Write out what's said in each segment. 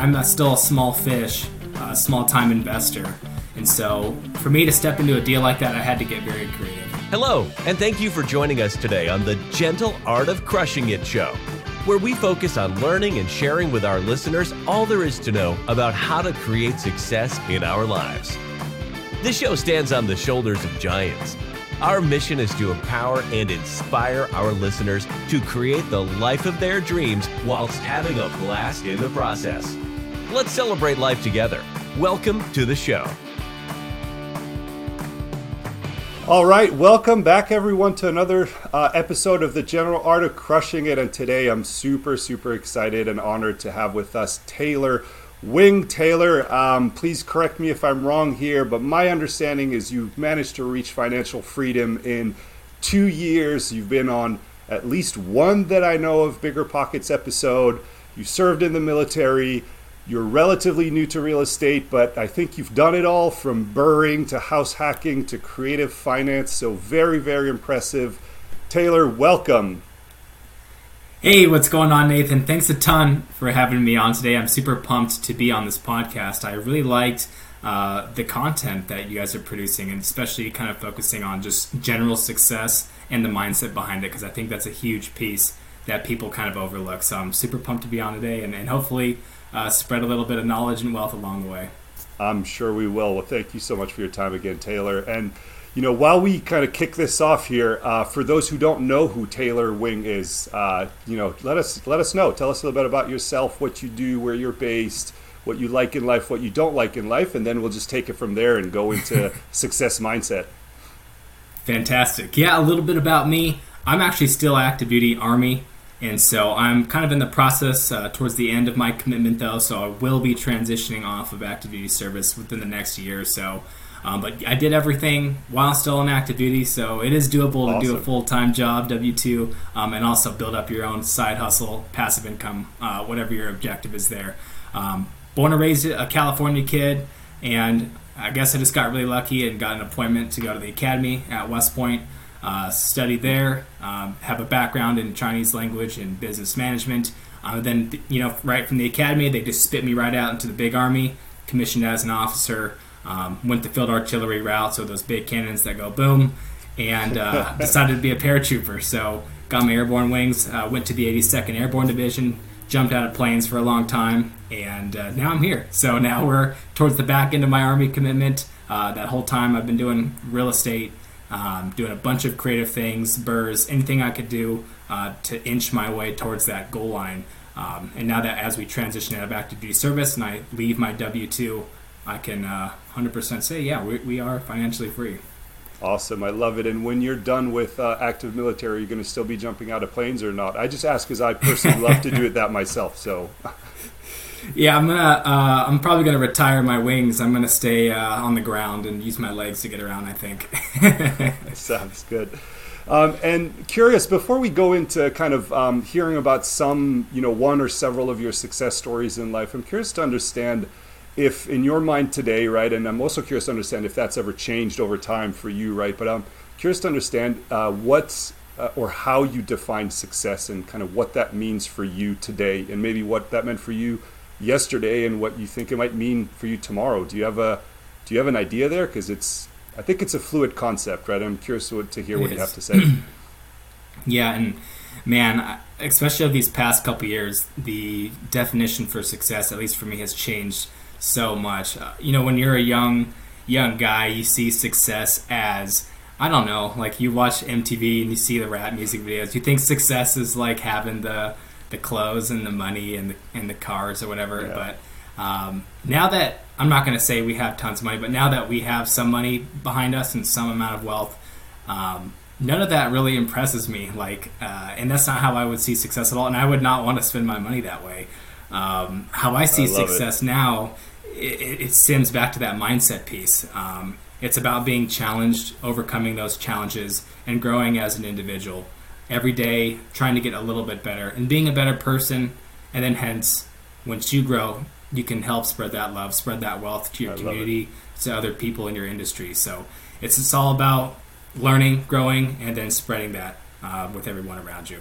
I'm a, still a small fish, a small time investor. And so for me to step into a deal like that, I had to get very creative. Hello, and thank you for joining us today on the Gentle Art of Crushing It show, where we focus on learning and sharing with our listeners all there is to know about how to create success in our lives. This show stands on the shoulders of giants. Our mission is to empower and inspire our listeners to create the life of their dreams whilst having a blast in the process. Let's celebrate life together. Welcome to the show. All right, welcome back, everyone, to another uh, episode of the Gentle Art of Crushing It. And today I'm super, super excited and honored to have with us Taylor Wing. Taylor, um, please correct me if I'm wrong here, but my understanding is you've managed to reach financial freedom in two years. You've been on at least one that I know of Bigger Pockets episode. You served in the military. You're relatively new to real estate, but I think you've done it all from burring to house hacking to creative finance. So, very, very impressive. Taylor, welcome. Hey, what's going on, Nathan? Thanks a ton for having me on today. I'm super pumped to be on this podcast. I really liked uh, the content that you guys are producing, and especially kind of focusing on just general success and the mindset behind it, because I think that's a huge piece that people kind of overlook. So, I'm super pumped to be on today, and, and hopefully, uh, spread a little bit of knowledge and wealth along the way. I'm sure we will. Well, thank you so much for your time again, Taylor. And you know, while we kind of kick this off here, uh, for those who don't know who Taylor Wing is, uh, you know, let us let us know. Tell us a little bit about yourself, what you do, where you're based, what you like in life, what you don't like in life, and then we'll just take it from there and go into success mindset. Fantastic. Yeah, a little bit about me. I'm actually still active duty Army. And so I'm kind of in the process uh, towards the end of my commitment, though. So I will be transitioning off of active duty service within the next year or so. Um, but I did everything while still on active duty, so it is doable awesome. to do a full time job, W 2, um, and also build up your own side hustle, passive income, uh, whatever your objective is there. Um, born and raised a California kid, and I guess I just got really lucky and got an appointment to go to the academy at West Point uh, studied there, um, have a background in Chinese language and business management. Uh, then, you know, right from the academy, they just spit me right out into the big army, commissioned as an officer, um, went the field artillery route, so those big cannons that go boom, and uh, decided to be a paratrooper. So, got my airborne wings, uh, went to the 82nd Airborne Division, jumped out of planes for a long time, and uh, now I'm here. So, now we're towards the back end of my Army commitment. Uh, that whole time, I've been doing real estate um, doing a bunch of creative things, BRRRRs, anything I could do uh, to inch my way towards that goal line. Um, and now that as we transition out of active duty service and I leave my W 2, I can uh, 100% say, yeah, we, we are financially free. Awesome. I love it. And when you're done with uh, active military, are you going to still be jumping out of planes or not? I just ask because I personally love to do it that myself. So yeah, I'm gonna. Uh, I'm probably gonna retire my wings. I'm gonna stay uh, on the ground and use my legs to get around. I think. Sounds good. Um, and curious, before we go into kind of um, hearing about some, you know, one or several of your success stories in life, I'm curious to understand if, in your mind today, right, and I'm also curious to understand if that's ever changed over time for you, right. But I'm curious to understand uh, what's uh, or how you define success and kind of what that means for you today, and maybe what that meant for you yesterday and what you think it might mean for you tomorrow. Do you have a do you have an idea there? Because it's I think it's a fluid concept, right? I'm curious to, hear it what is. you have to say. yeah, and man, especially these past couple years, the definition for success, at least for me, has changed so much. Uh, you know, when you're a young young guy, you see success as I don't know, like you watch MTV and you see the rap music videos. You think success is like having the the clothes and the money and the and the cars or whatever. Yeah. But um, now that I'm not going to say we have tons of money, but now that we have some money behind us and some amount of wealth, um, none of that really impresses me. Like, uh, and that's not how I would see success at all. And I would not want to spend my money that way. Um, how I see I success it. now, it, it, stems back to that mindset piece. Um, it's about being challenged, overcoming those challenges, and growing as an individual every day trying to get a little bit better. And being a better person and then hence once you grow you can help spread that love spread that wealth to your I community to other people in your industry. So it's, it's all about learning growing and then spreading that uh, with everyone around you.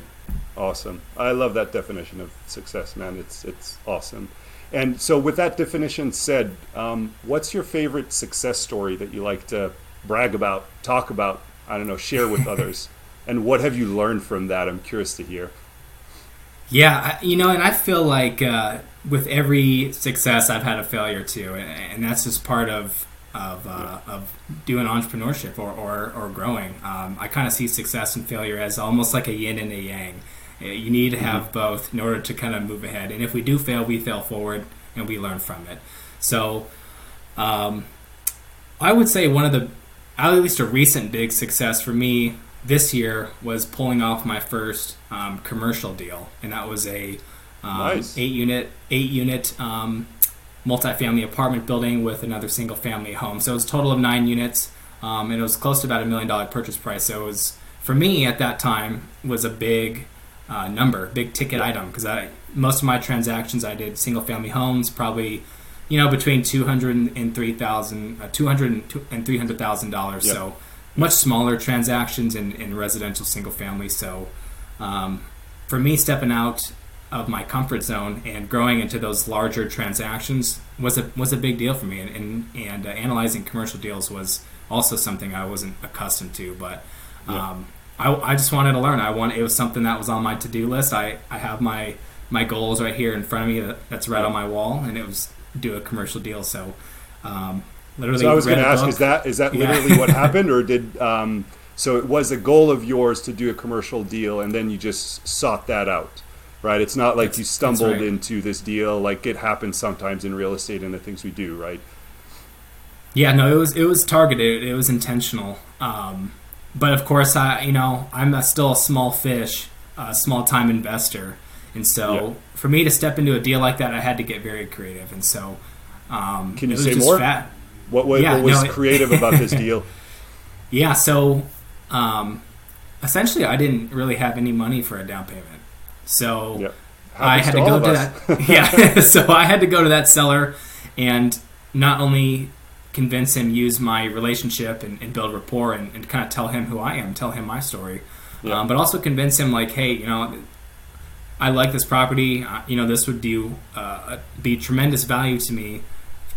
Awesome. I love that definition of success man. It's it's awesome. And so, with that definition said, um, what's your favorite success story that you like to brag about, talk about, I don't know, share with others? And what have you learned from that? I'm curious to hear. Yeah, you know, and I feel like uh, with every success, I've had a failure too, and that's just part of of, uh, of doing entrepreneurship or, or, or growing. Um, I kind of see success and failure as almost like a yin and a yang. Uh, you need to have mm-hmm. both in order to kind of move ahead. And if we do fail, we fail forward and we learn from it. So um, I would say one of the, at least a recent big success for me this year was pulling off my first um, commercial deal, and that was a um, nice. eight unit eight unit um, multifamily apartment building with another single family home. So it was a total of nine units, um, and it was close to about a million dollar purchase price. So it was for me at that time was a big uh, number, big ticket item because I most of my transactions I did single family homes, probably you know between two hundred and three thousand, uh, two hundred and three hundred thousand dollars. So much smaller transactions in, in residential single family. So um, for me, stepping out of my comfort zone and growing into those larger transactions was a was a big deal for me. And and, and uh, analyzing commercial deals was also something I wasn't accustomed to. But um, I, I just wanted to learn. I want it was something that was on my to do list. I, I have my my goals right here in front of me. That, that's right on my wall, and it was do a commercial deal. So. Um, literally, so I was going to ask. Is that is that literally yeah. what happened, or did um, so it was a goal of yours to do a commercial deal, and then you just sought that out? right? It's not like that's, you stumbled right. into this deal. Like it happens sometimes in real estate and the things we do, right? Yeah, no, it was it was targeted. It was intentional. Um, but of course, I you know I'm a, still a small fish, a small time investor, and so yeah. for me to step into a deal like that, I had to get very creative. And so, um, can you say more? Fat. What, what, yeah, what was no, creative about this deal? Yeah, so um, essentially, I didn't really have any money for a down payment. So yep. I had to, to go to that. yeah, so I had to go to that seller and not only convince him, use my relationship and, and build rapport and, and, kind of tell him who I am, tell him my story, yep. um, but also convince him like, hey, you know, I like this property. You know, this would do uh, be tremendous value to me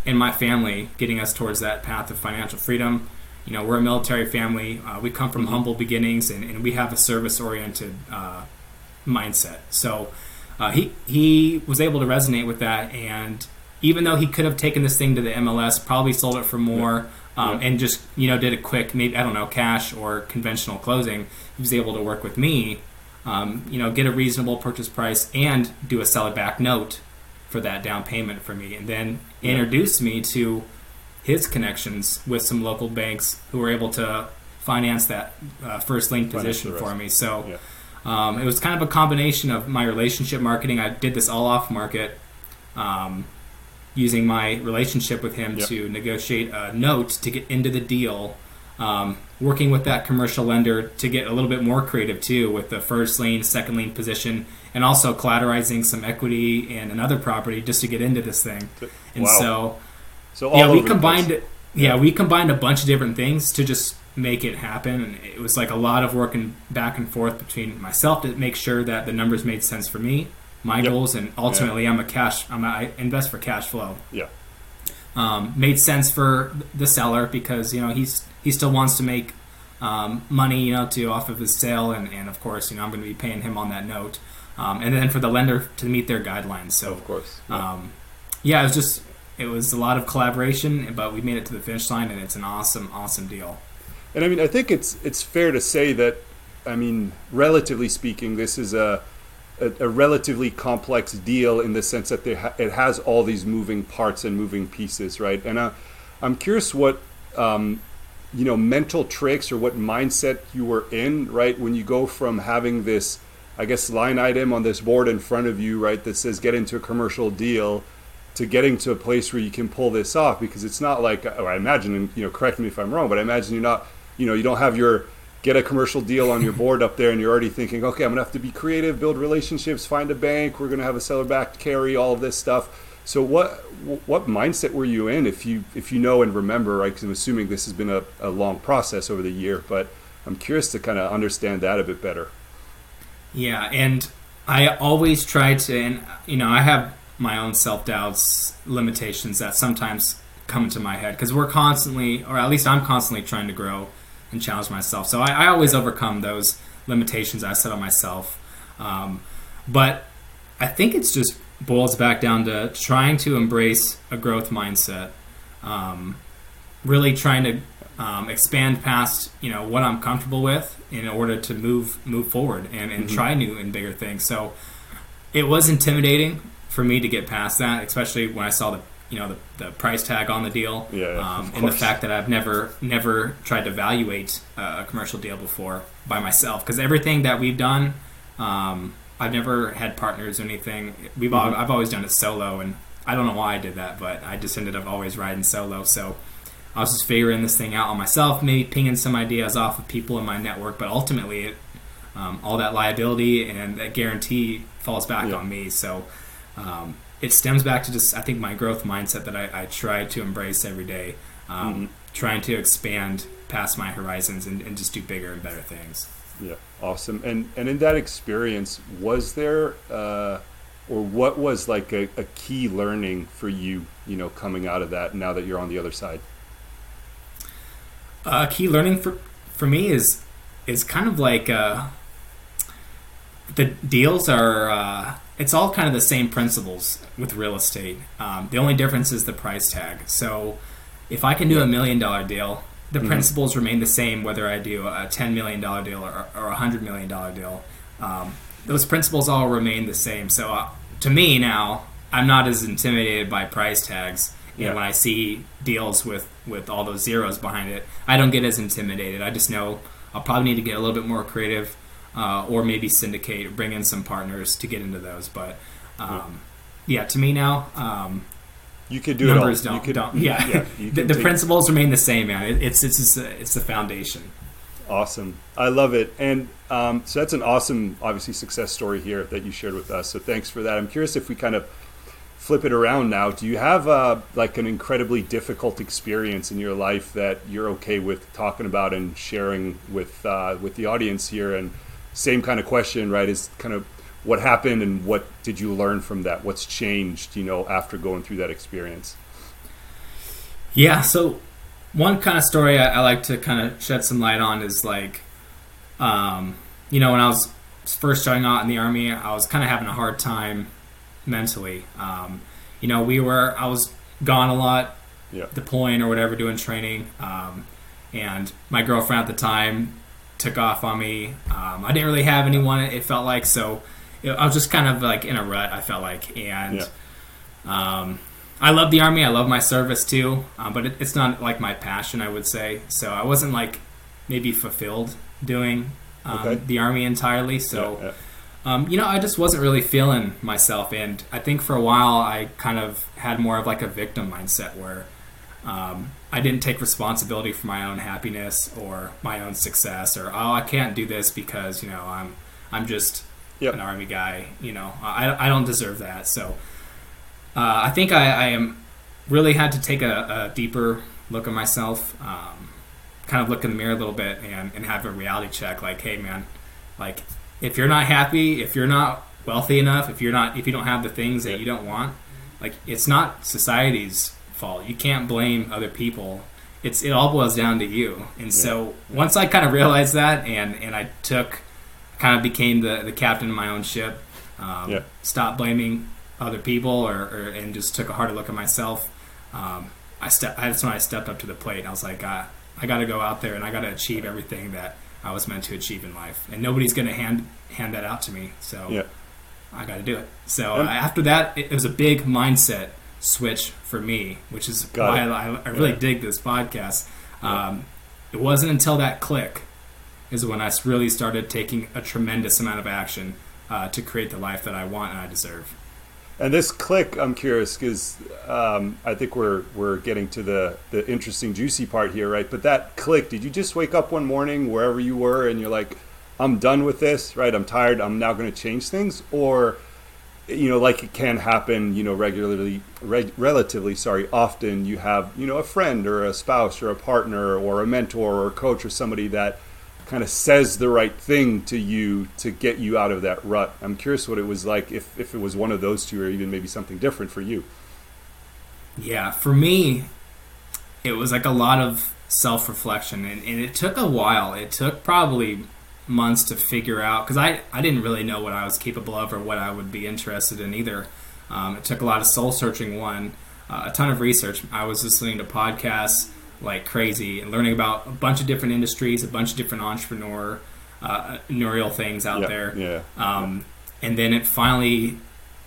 and my family, getting us towards that path of financial freedom. You know, we're a military family. Uh, we come from mm-hmm. humble beginnings, and, and, we have a service-oriented uh, mindset. So uh, he he was able to resonate with that, and even though he could have taken this thing to the MLS, probably sold it for more, yeah. Um, yeah. and just you know did a quick maybe I don't know cash or conventional closing, he was able to work with me, um, you know, get a reasonable purchase price and do a seller back note for that down payment for me, and then yeah. introduce me to his connections with some local banks who were able to finance that uh, first lien position for me. So. Um, it was kind of a combination of my relationship marketing. I did this all off market, um, using my relationship with him yep. to negotiate a note to get into the deal. Um, working with that commercial lender to get a little bit more creative too, with the first lien, second lien position, and also collateralizing some equity and another property just to get into this thing. And wow. so, so yeah, we combined. Yeah, yeah, we combined a bunch of different things to just make it happen. And it was like a lot of working back and forth between myself to make sure that the numbers made sense for me, my yep. goals, and ultimately yeah. I'm a cash. I'm a, I invest for cash flow. Yeah. Um, made sense for the seller because you know he's he still wants to make um, money you know to off of his sale and, and of course you know I'm going to be paying him on that note um, and then for the lender to meet their guidelines so of course yeah. Um, yeah it was just it was a lot of collaboration but we made it to the finish line and it's an awesome awesome deal and I mean, I think it's it's fair to say that, I mean, relatively speaking, this is a a, a relatively complex deal in the sense that ha- it has all these moving parts and moving pieces, right? And uh, I'm curious what um, you know mental tricks or what mindset you were in, right, when you go from having this, I guess, line item on this board in front of you, right, that says get into a commercial deal to getting to a place where you can pull this off because it's not like oh, I imagine and you know correct me if I'm wrong but I imagine you're not you know you don't have your get a commercial deal on your board up there and you're already thinking okay i'm gonna have to be creative build relationships find a bank we're gonna have a seller back carry all of this stuff so what what mindset were you in if you if you know and remember right because i'm assuming this has been a, a long process over the year but i'm curious to kind of understand that a bit better yeah and i always try to and you know i have my own self doubts, limitations that sometimes come into my head because we're constantly, or at least I'm constantly trying to grow and challenge myself. So I, I always overcome those limitations I set on myself. Um, but I think it's just boils back down to trying to embrace a growth mindset, um, really trying to um, expand past you know what I'm comfortable with in order to move move forward and, and mm-hmm. try new and bigger things. So it was intimidating for me to get past that, especially when I saw the you know the, the price tag on the deal, yeah, um, and the fact that I've never never tried to evaluate a commercial deal before by myself because everything that we've done. Um, I've never had partners or anything. We've mm-hmm. all, I've always done it solo, and I don't know why I did that, but I just ended up always riding solo. So I was just figuring this thing out on myself, maybe pinging some ideas off of people in my network, but ultimately, it, um, all that liability and that guarantee falls back yeah. on me. So um, it stems back to just I think my growth mindset that I, I try to embrace every day, um, mm-hmm. trying to expand past my horizons and, and just do bigger and better things. Yeah, awesome. And and in that experience, was there uh, or what was like a, a key learning for you? You know, coming out of that now that you're on the other side. Uh, key learning for for me is is kind of like uh, the deals are. Uh, it's all kind of the same principles with real estate. Um, the only difference is the price tag. So, if I can do a million dollar deal, the mm-hmm. principles remain the same whether I do a ten million dollar deal or, or a hundred million dollar deal. Um, those principles all remain the same. So, uh, to me now, I'm not as intimidated by price tags you yeah. know, when I see deals with with all those zeros behind it, I don't get as intimidated. I just know I'll probably need to get a little bit more creative, uh, or maybe syndicate, bring in some partners to get into those. But um, yeah. yeah. to me now, um, you could do numbers it all. don't could, don't yeah. yeah the, the principles remain the same, man. It, it's it's just a, it's the foundation. Awesome, I love it, and um, so that's an awesome, obviously, success story here that you shared with us. So thanks for that. I'm curious if we kind of flip it around now, do you have uh, like an incredibly difficult experience in your life that you're okay with talking about and sharing with uh, with the audience here? And same kind of question, right? Is kind of what happened and what did you learn from that? What's changed, you know, after going through that experience? Yeah. So one kind of story I, I like to kind of shed some light on is like, um, you know, when I was first starting out in the army, I was kind of having a hard time mentally. Um, you know, we were I was gone a lot, yeah. deploying or whatever, doing training, um, and my girlfriend at the time took off on me. Um, I didn't really have anyone. It felt like so. I was just kind of like in a rut. I felt like, and yeah. Um, I love the army. I love my service too, um, but it, it's not like my passion. I would say so. I wasn't like maybe fulfilled doing um, okay. the army entirely. So. Yeah, um, you know, I just wasn't really feeling myself, and I think for a while I kind of had more of like a victim mindset where um, I didn't take responsibility for my own happiness or my own success, or oh, I can't do this because you know I'm I'm just yep. an army guy. You know, I, I don't deserve that. So uh, I think I, I am really had to take a, a deeper look at myself, um, kind of look in the mirror a little bit, and, and have a reality check. Like, hey, man, like if you're not happy, if you're not wealthy enough, if you're not if you don't have the things that you don't want, like it's not society's fault. You can't blame other people. It's it all boils down to you. And yeah. so once I kind of realized that and and I took kind of became the the captain of my own ship. Um, yeah. Stopped blaming other people or, or, and just took a harder look at myself. Um, I step that's when I stepped up to the plate. I was like, uh, I got to go out there and I got to achieve everything that I was meant to achieve in life, and nobody's going to hand hand that out to me. So yeah. I got to do it. So uh, after that, it, was a big mindset switch for me, which is why I, I, really yeah. dig this podcast. Um, it wasn't until that click is when I really started taking a tremendous amount of action uh, to create the life that I want and I deserve. And this click, I'm curious because um, I think we're we're getting to the the interesting, juicy part here, right? But that click, did you just wake up one morning wherever you were and you're like, I'm done with this, right? I'm tired. I'm now going to change things, or you know, like it can happen, you know, regularly, reg- relatively, sorry, often you have, you know, a friend or a spouse or a partner or a mentor or a coach or somebody that kind of says the right thing to you to get you out of that rut. I'm curious what it was like if, if it was one of those two or even maybe something different for you. Yeah, for me, it was like a lot of self reflection, and, and it took a while. It took probably months to figure out because I, I didn't really know what I was capable of or what I would be interested in either. Um, it took a lot of soul searching, one, uh, a ton of research. I was listening to podcasts like crazy and learning about a bunch of different industries, a bunch of different entrepreneur uh, entrepreneurial things out Yeah, there. yeah, Um, And then it finally,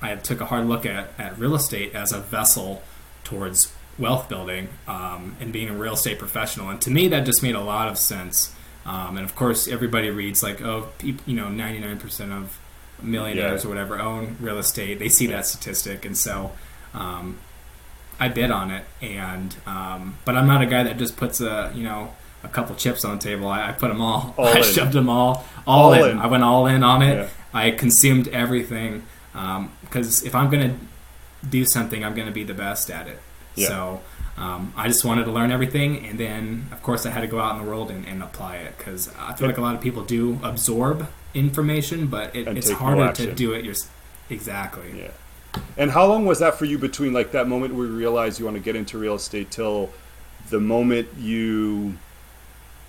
I took a hard look at, at real estate as a vessel towards wealth building um, and being a real estate professional. And to me, that just made a lot of sense. Um, and of course, everybody reads like, oh, you know, 99% of millionaires Yeah. or whatever own real estate. They see that statistic. And so um, I bid on it. And, um, but I'm not a guy that just puts a, you know, a couple chips on the table. I, I put them all. All I in. shoved them all, all, All in. in. I went all in on it. Yeah. I consumed everything because if I'm going to do something, I'm going to be the best at it. Yeah. So um, I just wanted to learn everything, and then of course I had to go out in the world and, and apply it because I feel like a lot of people do absorb information, but it, it's no harder to do it yourself. Exactly. Yeah. And how long was that for you between like that moment where you realized you want to get into real estate till the moment you,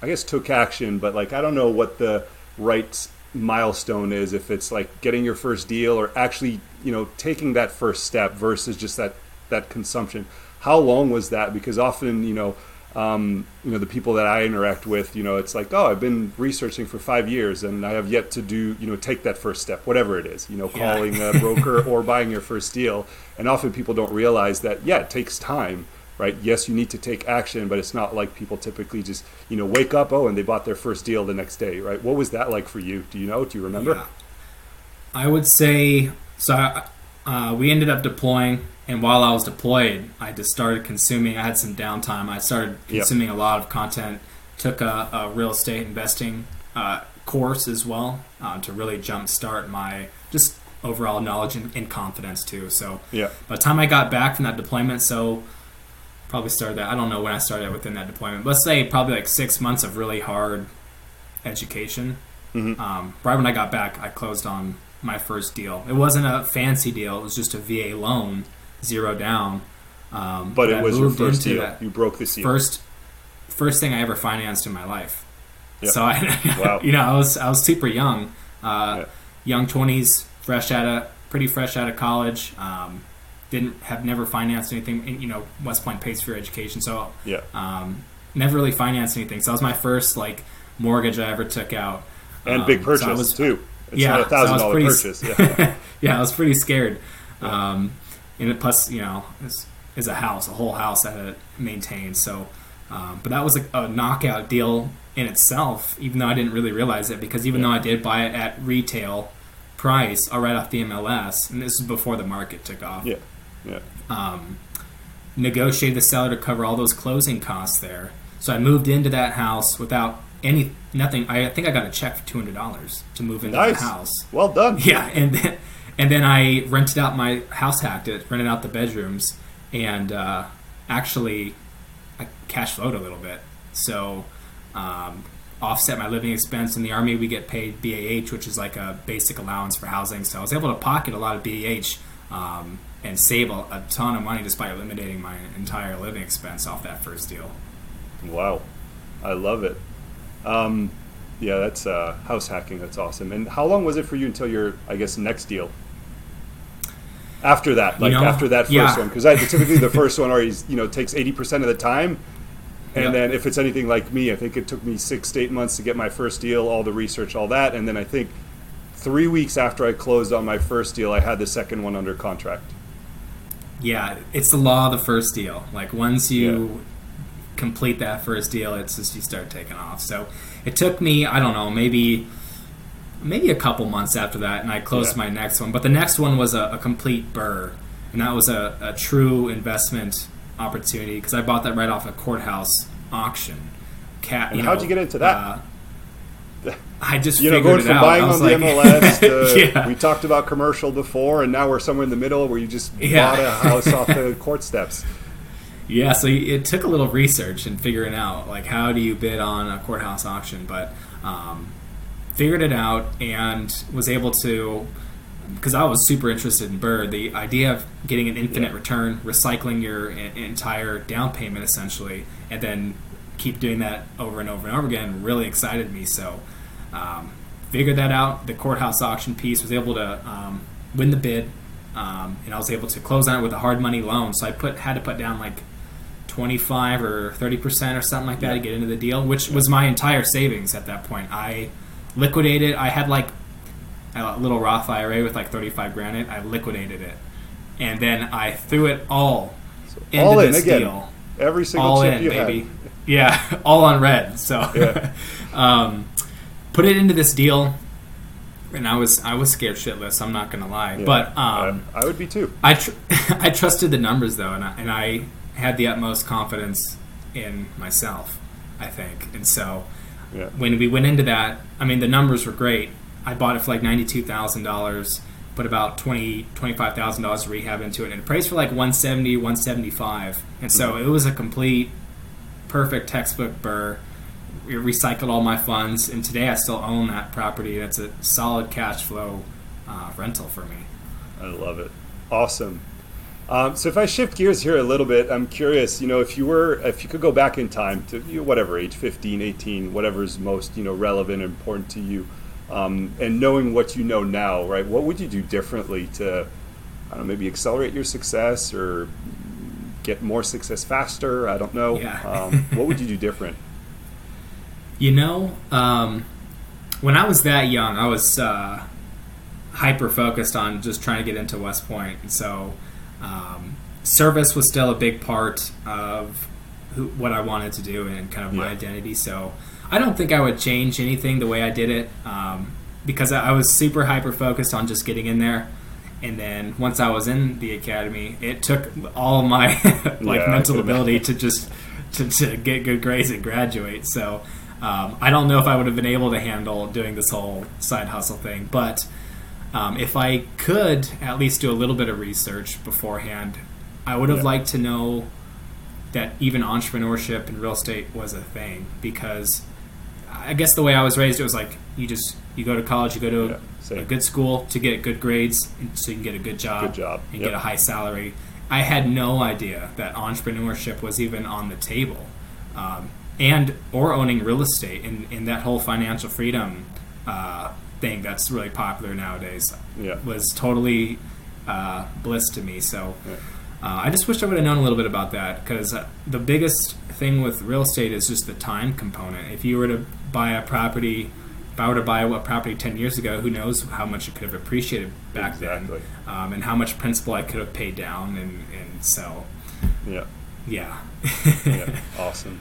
I guess, took action, but like I don't know what the right milestone is if it's like getting your first deal or actually you know taking that first step versus just that that consumption. How long was that? Because often you know. Um, you know the people that I interact with, you know, it's like, oh, I've been researching for five years and I have yet to do, you know, take that first step, whatever it is, you know, Yeah. calling a broker or buying your first deal. And often people don't realize that, yeah, it takes time, right? Yes, you need to take action, but it's not like people typically just, you know, wake up, oh, and they bought their first deal the next day, right? What was that like for you? Do you know? Do you remember? Yeah. I would say so. I- Uh, we ended up deploying, and while I was deployed, I just started consuming. I had some downtime. I started Yep. consuming a lot of content. Took a, a real estate investing uh, course as well uh, to really jumpstart my just overall knowledge and, and confidence too. So Yeah. by the time I got back from that deployment, so probably started that. I don't know when I started within that deployment. Let's say probably like six months of really hard education. Mhm. Um, right when I got back, I closed on my first deal. It wasn't a fancy deal. It was just a VA loan, zero down. Um, But it was your first deal. You broke the seal. first first thing I ever financed in my life. So I, Wow. you know, I was I was super young, uh, Yeah. young twenties, fresh out of pretty fresh out of college. Um, didn't have never financed anything. and, You know, West Point pays for your education, so Yeah. um, never really financed anything. So that was my first like mortgage I ever took out. And Um, big so purchase I was- too. It's yeah, not a thousand dollar purchase. Yeah. yeah, I was pretty scared. Um, and it, plus, you know, is is a house, a whole house that I had to maintain. So, um, but that was a, a knockout deal in itself, even though I didn't really realize it because even Yeah. though I did buy it at retail price, or right off the MLS, and this is before the market took off. yeah. Yeah. Um, negotiated the seller to cover all those closing costs there. So I moved into that house without any nothing. I think I got a check for two hundred dollars to move into Nice. the house. Well done. Yeah, and then, and then I rented out my house, hacked it, rented out the bedrooms, and uh, actually I cash flowed a little bit. So um, offset my living expense. In the army, we get paid BAH, which is like a basic allowance for housing. So I was able to pocket a lot of BAH um, and save a, a ton of money just by eliminating my entire living expense off that first deal. Wow, I love it. Um, yeah, that's uh, house hacking. That's awesome. And how long was it for you until your, I guess, next deal? After that, like know, after that first yeah. one, because typically the first one already, you know, takes eighty percent of the time. And Yep. then if it's anything like me, I think it took me six to eight months to get my first deal, all the research, all that, and then I think three weeks after I closed on my first deal, I had the second one under contract. Yeah, it's the law of the first deal. Like once you complete that first deal, it's just you start taking off. So it took me, I don't know, maybe maybe a couple months after that, and I closed Yeah. my next one. But the next one was a, a complete BRRRR, and that was a, a true investment opportunity because I bought that right off a courthouse auction. Cat, you how'd you get into that? uh, I just You know going it from out. buying on the MLS to yeah. we talked about commercial before, and now we're somewhere in the middle where you just Yeah. bought a house off the court steps. Yeah, so it took a little research and figuring out like how do you bid on a courthouse auction, but um, figured it out and was able to because I was super interested in BRRRR. the idea of getting an infinite yeah. return, recycling your entire down payment essentially, and then keep doing that over and over and over again really excited me. So, um, figured that out. The courthouse auction piece was able to um, win the bid, um, and I was able to close on it with a hard money loan. So I put had to put down like twenty five or thirty percent or something like that yeah. to get into the deal, which was my entire savings at that point. I liquidated. I had like a little Roth IRA with like 35 grand in it. I liquidated it. And then I threw it all so into all in, this again, deal. Every single all in, baby. Had. Yeah, all on red. So yeah. um, put it into this deal. And I was I was scared shitless. I'm not gonna lie, yeah. but um, I, I, would be too. I tr- I trusted the numbers though, and I, and I had the utmost confidence in myself. I think, and so yeah. when we went into that, I mean the numbers were great. I bought it for like ninety-two thousand dollars. Put about twenty twenty-five thousand dollars rehab into it, and it priced for like 170 175 And so mm-hmm. it was a complete, perfect textbook BRRRR. It recycled all my funds, and today I still own that property. That's a solid cash flow uh, rental for me. I love it. Awesome. Um, so if I shift gears here a little bit, I'm curious, you know, if you were, if you could go back in time to you know, whatever age, 15, 18, whatever is most, you know, relevant and important to you, um, and knowing what you know now, right? What would you do differently to, I don't know, maybe accelerate your success or get more success faster? I don't know. Yeah. um, what would you do different? You know, um, when I was that young, I was uh, hyper focused on just trying to get into West Point, and so um, service was still a big part of who, what I wanted to do and kind of yeah. my identity. So I don't think I would change anything the way I did it um, because I, I was super hyper focused on just getting in there. And then once I was in the academy, it took all my like yeah, mental ability to just to, to, get good grades and graduate. So um, I don't know if I would have been able to handle doing this whole side hustle thing. But um, if I could at least do a little bit of research beforehand, I would have yeah. liked to know that even entrepreneurship and real estate was a thing because I guess the way I was raised, it was like you just you go to college, you go to yeah, a, a, good school to get good grades, so you can get a good job, good job. and yep. get a high salary. I had no idea that entrepreneurship was even on the table, um, and or owning real estate and, in that whole financial freedom uh, thing that's really popular nowadays. Yeah. was totally uh, bliss to me. So. Yeah. Uh, I just wish I would have known a little bit about that because uh, the biggest thing with real estate is just the time component. If you were to buy a property, if I were to buy a property 10 years ago, who knows how much it could have appreciated back exactly. then um, and how much principal I could have paid down and, and so. Yeah. Yeah. yeah. Awesome.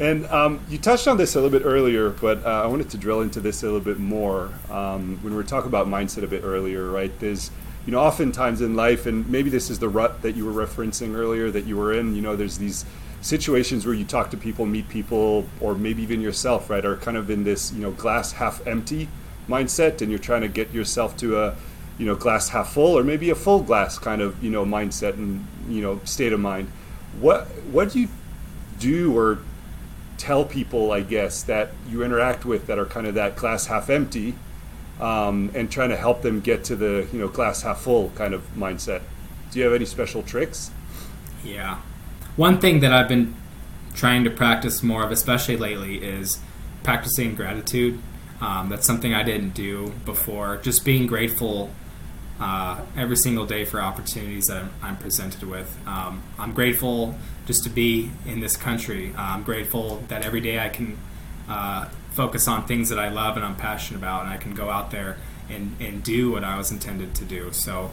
And um, you touched on this a little bit earlier, but uh, I wanted to drill into this a little bit more. Um, when we were talking about mindset a bit earlier, right? There's you know, oftentimes in life, and maybe this is the rut that you were referencing earlier that you were in, you know, there's these situations where you talk to people, meet people, or maybe even yourself, right, are kind of in this, you know, glass half empty mindset, and you're trying to get yourself to a, you know, glass half full, or maybe a full glass kind of, you know, mindset and, you know, state of mind. What, what do you do or tell people, I guess, that you interact with that are kind of that glass half empty? um, and trying to help them get to the you know glass half full kind of mindset. Do you have any special tricks? Yeah, one thing that I've been trying to practice more of, especially lately, is practicing gratitude. Um, that's something I didn't do before. Just being grateful uh, every single day for opportunities that I'm, I'm presented with. Um, I'm grateful just to be in this country. Uh, I'm grateful that every day I can uh, focus on things that I love and I'm passionate about, and I can go out there and, and do what I was intended to do. So,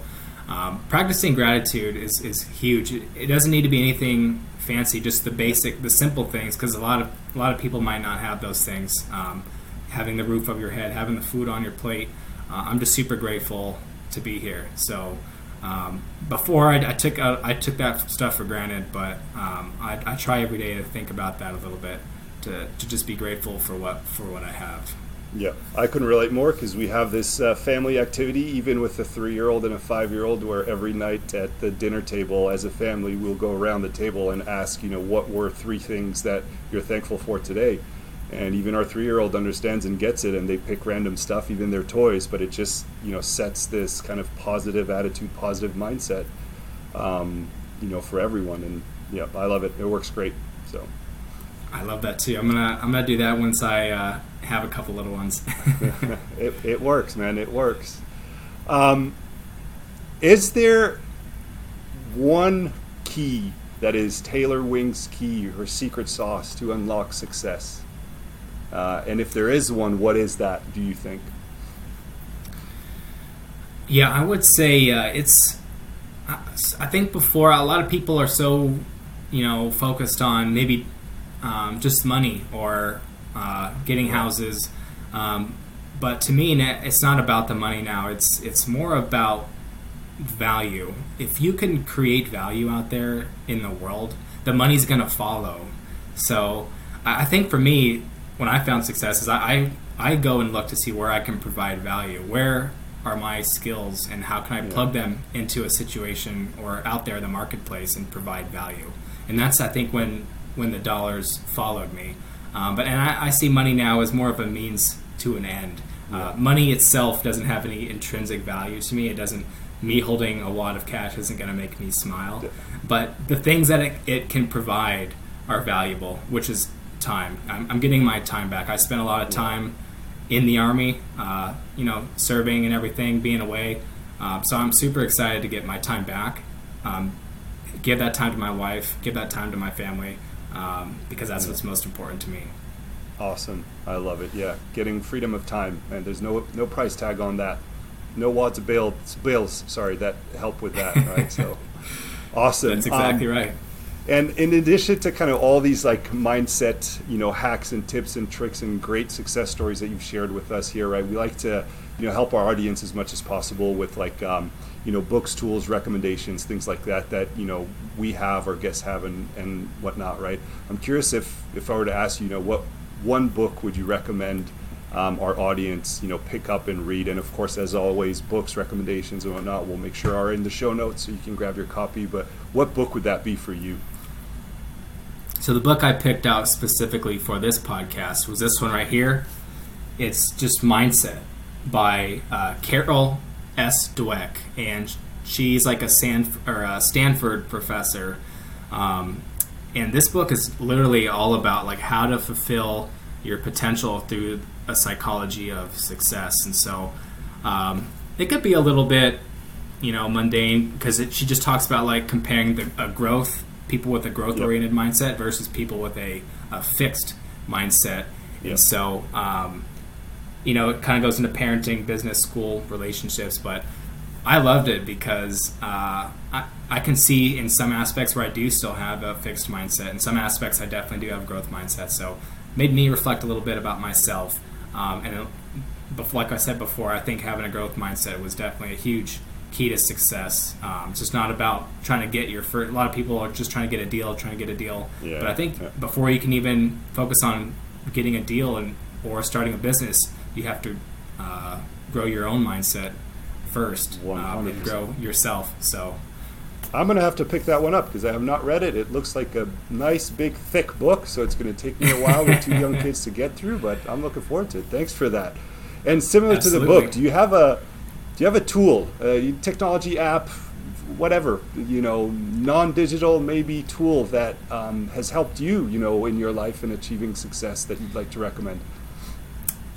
um, practicing gratitude is, is huge. It, doesn't need to be anything fancy, just the basic, the simple things, because a lot of a lot of people might not have those things. Um, having the roof of your head, having the food on your plate. Uh, I'm just super grateful to be here. So. Um, before I, I took uh, I took that stuff for granted, but um, I, I try every day to think about that a little bit to, to just be grateful for what for what I have. Yeah, I couldn't relate more because we have this uh, family activity, even with a three-year-old and a five-year-old, where every night at the dinner table, as a family, we'll go around the table and ask, you know, what were three things that you're thankful for today, and even our three-year-old understands and gets it and they pick random stuff even their toys but it just you know sets this kind of positive attitude positive mindset um, you know for everyone. And yeah i love it. It works great so. I love that too. I'm gonna i'm gonna do that once i uh, have a couple little ones. It, it works man. It works. Um, is there one key that is taylor wing's key her secret sauce to unlock success uh, and if there is one, what is that? Do you think? Yeah, I would say uh, it's. I think before a lot of people are so, you know, focused on maybe um, just money or uh, getting houses, um, but to me, it's not about the money now. It's it's more about value. If you can create value out there in the world, the money's going to follow. So I think for me, when I found success is I, I, I go and look to see where I can provide value. Where are my skills and how can I plug them into a situation or out there in the marketplace and provide value? And that's I think when when the dollars followed me. Um, but and I, I, see money now as more of a means to an end. Uh, money itself doesn't have any intrinsic value to me. It doesn't. Me holding a wad of cash isn't going to make me smile. But the things that it, it can provide are valuable, which is time. I'm, I'm, getting my time back. I spent a lot of time in the army, uh, you know, serving and everything, being away. Uh, so I'm super excited to get my time back. Um, give that time to my wife. Give that time to my family um, because that's what's most important to me. Awesome, I love it. Yeah, getting freedom of time, and there's no no price tag on that. No wads of bills, bills. Sorry, that help with that, right? So awesome. That's exactly um, right. And in addition to kind of all these like mindset, you know, hacks and tips and tricks and great success stories that you've shared with us here, right? We like to, you know, help our audience as much as possible with like, um, you know, books, tools, recommendations, things like that that you know we have or guests have and and whatnot, right? I'm curious if if I were to ask you, you know, what one book would you recommend? Um, our audience, you know, pick up and read. And of course, as always, books, recommendations, and whatnot, we'll make sure are in the show notes so you can grab your copy. But what book would that be for you? So the book I picked out specifically for this podcast was this one right here. It's just Mindset by uh, Carol S. Dweck, and she's like a, Sanf- or a Stanford professor. Um, and this book is literally all about like how to fulfill your potential through a psychology of success. And so um, it could be a little bit, you know, mundane because she just talks about like comparing the a growth people with a growth oriented yep. mindset versus people with a, a fixed mindset. Yep. And so, um, you know, it kind of goes into parenting, business, school, relationships. But I loved it because uh, I, I can see in some aspects where I do still have a fixed mindset. In some aspects, I definitely do have a growth mindset. So, made me reflect a little bit about myself. Um, and it, like I said before, I think having a growth mindset was definitely a huge key to success. Um, it's just not about trying to get your first. A lot of people are just trying to get a deal, trying to get a deal. Yeah, but I think yeah. before you can even focus on getting a deal and or starting a business, you have to uh, grow your own mindset first um, and grow yourself. So. I'm going to have to pick that one up because I have not read it. It looks like a nice, big, thick book, so it's going to take me a while with two young kids to get through, but I'm looking forward to it. Thanks for that. And similar Absolutely. to the book, do you have a do you have a tool, a technology app, whatever, you know, non-digital maybe tool that um, has helped you, you know, in your life and achieving success that you'd like to recommend?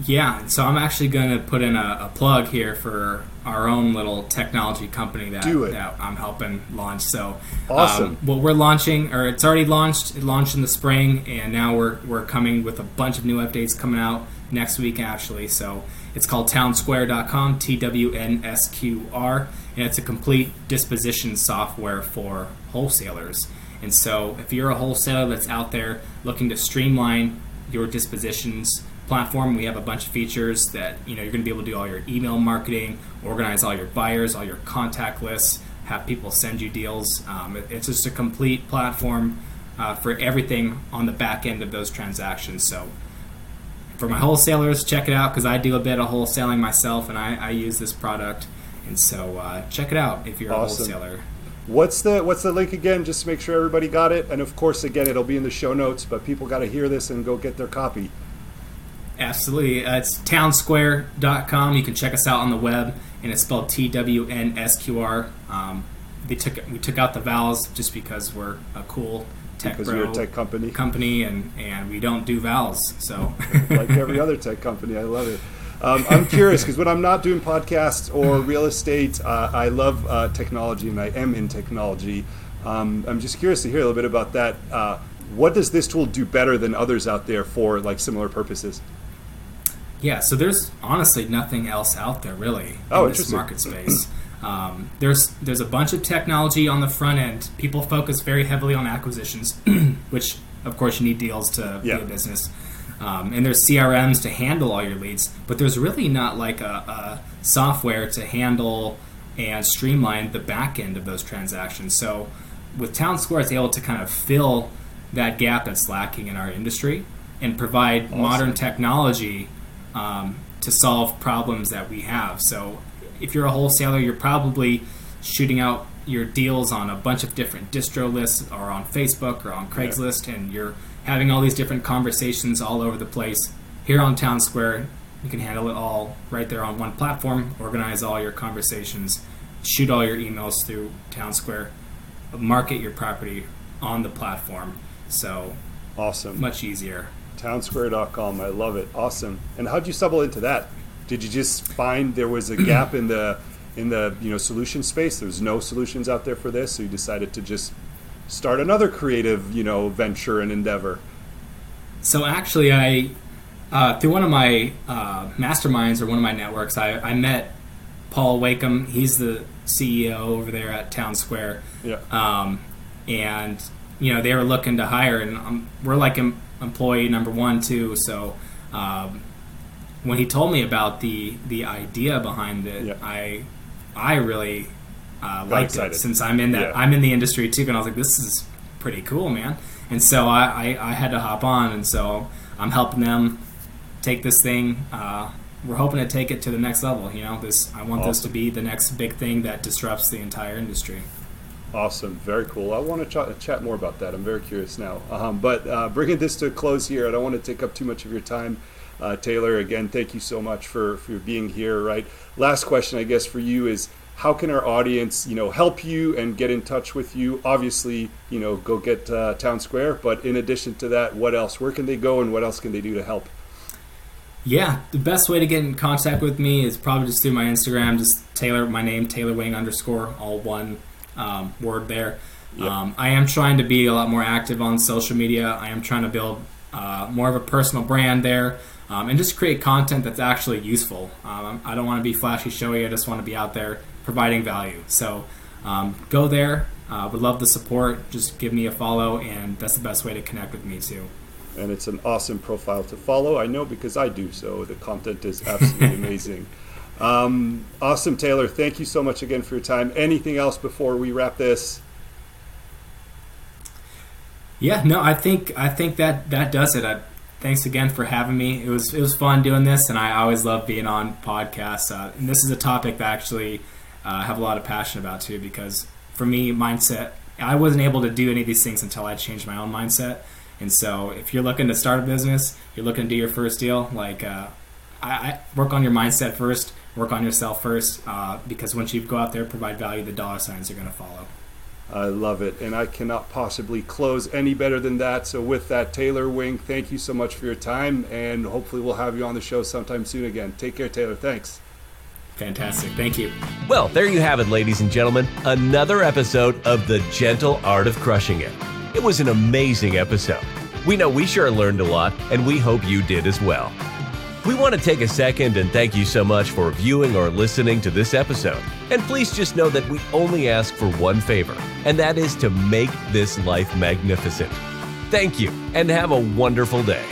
Yeah, so I'm actually going to put in a, a, plug here for our own little technology company that, that I'm helping launch. So, um, awesome. Um, what we're launching, or it's already launched, it launched in the spring, and now we're, we're coming with a bunch of new updates coming out next week, actually. So, it's called TWNSQR.com, T W N S Q R, and it's a complete disposition software for wholesalers. And so, if you're a wholesaler that's out there looking to streamline your dispositions platform, we have a bunch of features that you know you're going to be able to do all your email marketing, organize all your buyers, all your contact lists, have people send you deals. Um, it's just a complete platform uh, for everything on the back end of those transactions. So for my wholesalers, check it out because I do a bit of wholesaling myself, and I, I use this product. And so uh, check it out if you're awesome. a wholesaler. What's the what's the link again? Just to make sure everybody got it. And of course, again, it'll be in the show notes. But people got to hear this and go get their copy. Absolutely. Uh, it's TWNSQR.com. You can check us out on the web, and it's spelled T W N S Q R. Um, they took we took out the vowels just because we're a cool tech Because you're a tech company. company, and, and we don't do vowels. So like every other tech company. I love it. Um, I'm curious because when I'm not doing podcasts or real estate, uh, I love uh, technology and I am in technology. Um, I'm just curious to hear a little bit about that. Uh, what does this tool do better than others out there for like similar purposes? Yeah, so there's honestly nothing else out there really Oh, in this market space. Um, there's there's a bunch of technology on the front end. People focus very heavily on acquisitions, which of course you need deals to Yeah. be a business. Um, and there's CRMs to handle all your leads, but there's really not like a, a software to handle and streamline the back end of those transactions. So with Town Square, it's able to kind of fill that gap that's lacking in our industry and provide modern technology um, to solve problems that we have. So, if you're a wholesaler, you're probably shooting out your deals on a bunch of different distro lists or on Facebook or on Craigslist, and you're having all these different conversations all over the place. Here on Town Square, you can handle it all right there on one platform, organize all your conversations, shoot all your emails through Town Square, market your property on the platform. So, Awesome. much easier. TWNSQR.com. I love it. Awesome. And how'd you stumble into that? Did you just find there was a gap in the in the you know solution space? There's no solutions out there for this, so you decided to just start another creative you know venture and endeavor. So actually, I uh, through one of my uh, masterminds or one of my networks, I, I met Paul Wakeham. He's the CEO over there at Town Square, Yeah. um, and you know they were looking to hire, and um, we're like em- employee number one too. So um, when he told me about the the idea behind it, Yeah. I I really uh, liked it since I'm in that Yeah. I'm in the industry too, and I was like, this is pretty cool, man. And so I, I, I had to hop on, and so I'm helping them take this thing. Uh, we're hoping to take it to the next level. You know, this I want this to be the next big thing that disrupts the entire industry. Awesome, very cool. I want to ch- chat more about that. I'm very curious now. Um, but uh, bringing this to a close here, I don't want to take up too much of your time, uh, Taylor. Again, thank you so much for for being here. Right. Last question, I guess, for you is how can our audience, you know, help you and get in touch with you? Obviously, you know, go get uh, Town Square. But in addition to that, what else? Where can they go, and what else can they do to help? Yeah, the best way to get in contact with me is probably just through my Instagram, just Taylor, my name, Taylor Wing underscore, all one um, word there. Yep. Um, I am trying to be a lot more active on social media. I am trying to build uh, more of a personal brand there um, and just create content that's actually useful. Um, I don't want to be flashy, showy. I just want to be out there providing value. So um, go there. Uh, would love the support. Just give me a follow, and that's the best way to connect with me too. and it's an awesome profile to follow. I know because I do, so the content is absolutely amazing. Um, awesome, Taylor. Thank you so much again for your time. Anything else before we wrap this? Yeah, no, I think I think that that does it. I, thanks again for having me. It was it was fun doing this, and I always love being on podcasts. Uh, and this is a topic that I actually uh, have a lot of passion about too, because for me, mindset. I wasn't able to do any of these things until I changed my own mindset. And so, if you're looking to start a business, you're looking to do your first deal, like uh, I, I work on your mindset first, work on yourself first, uh, because once you go out there, provide value, the dollar signs are going to follow. I love it, and I cannot possibly close any better than that. So, with that, Taylor Wing, thank you so much for your time, and hopefully, we'll have you on the show sometime soon again. Take care, Taylor. Thanks. Fantastic. Thank you. Well, there you have it, ladies and gentlemen. Another episode of The Gentle Art of Crushing It. It was an amazing episode. We know we sure learned a lot, and we hope you did as well. We want to take a second and thank you so much for viewing or listening to this episode. And please just know that we only ask for one favor, and that is to make this life magnificent. Thank you, and have a wonderful day.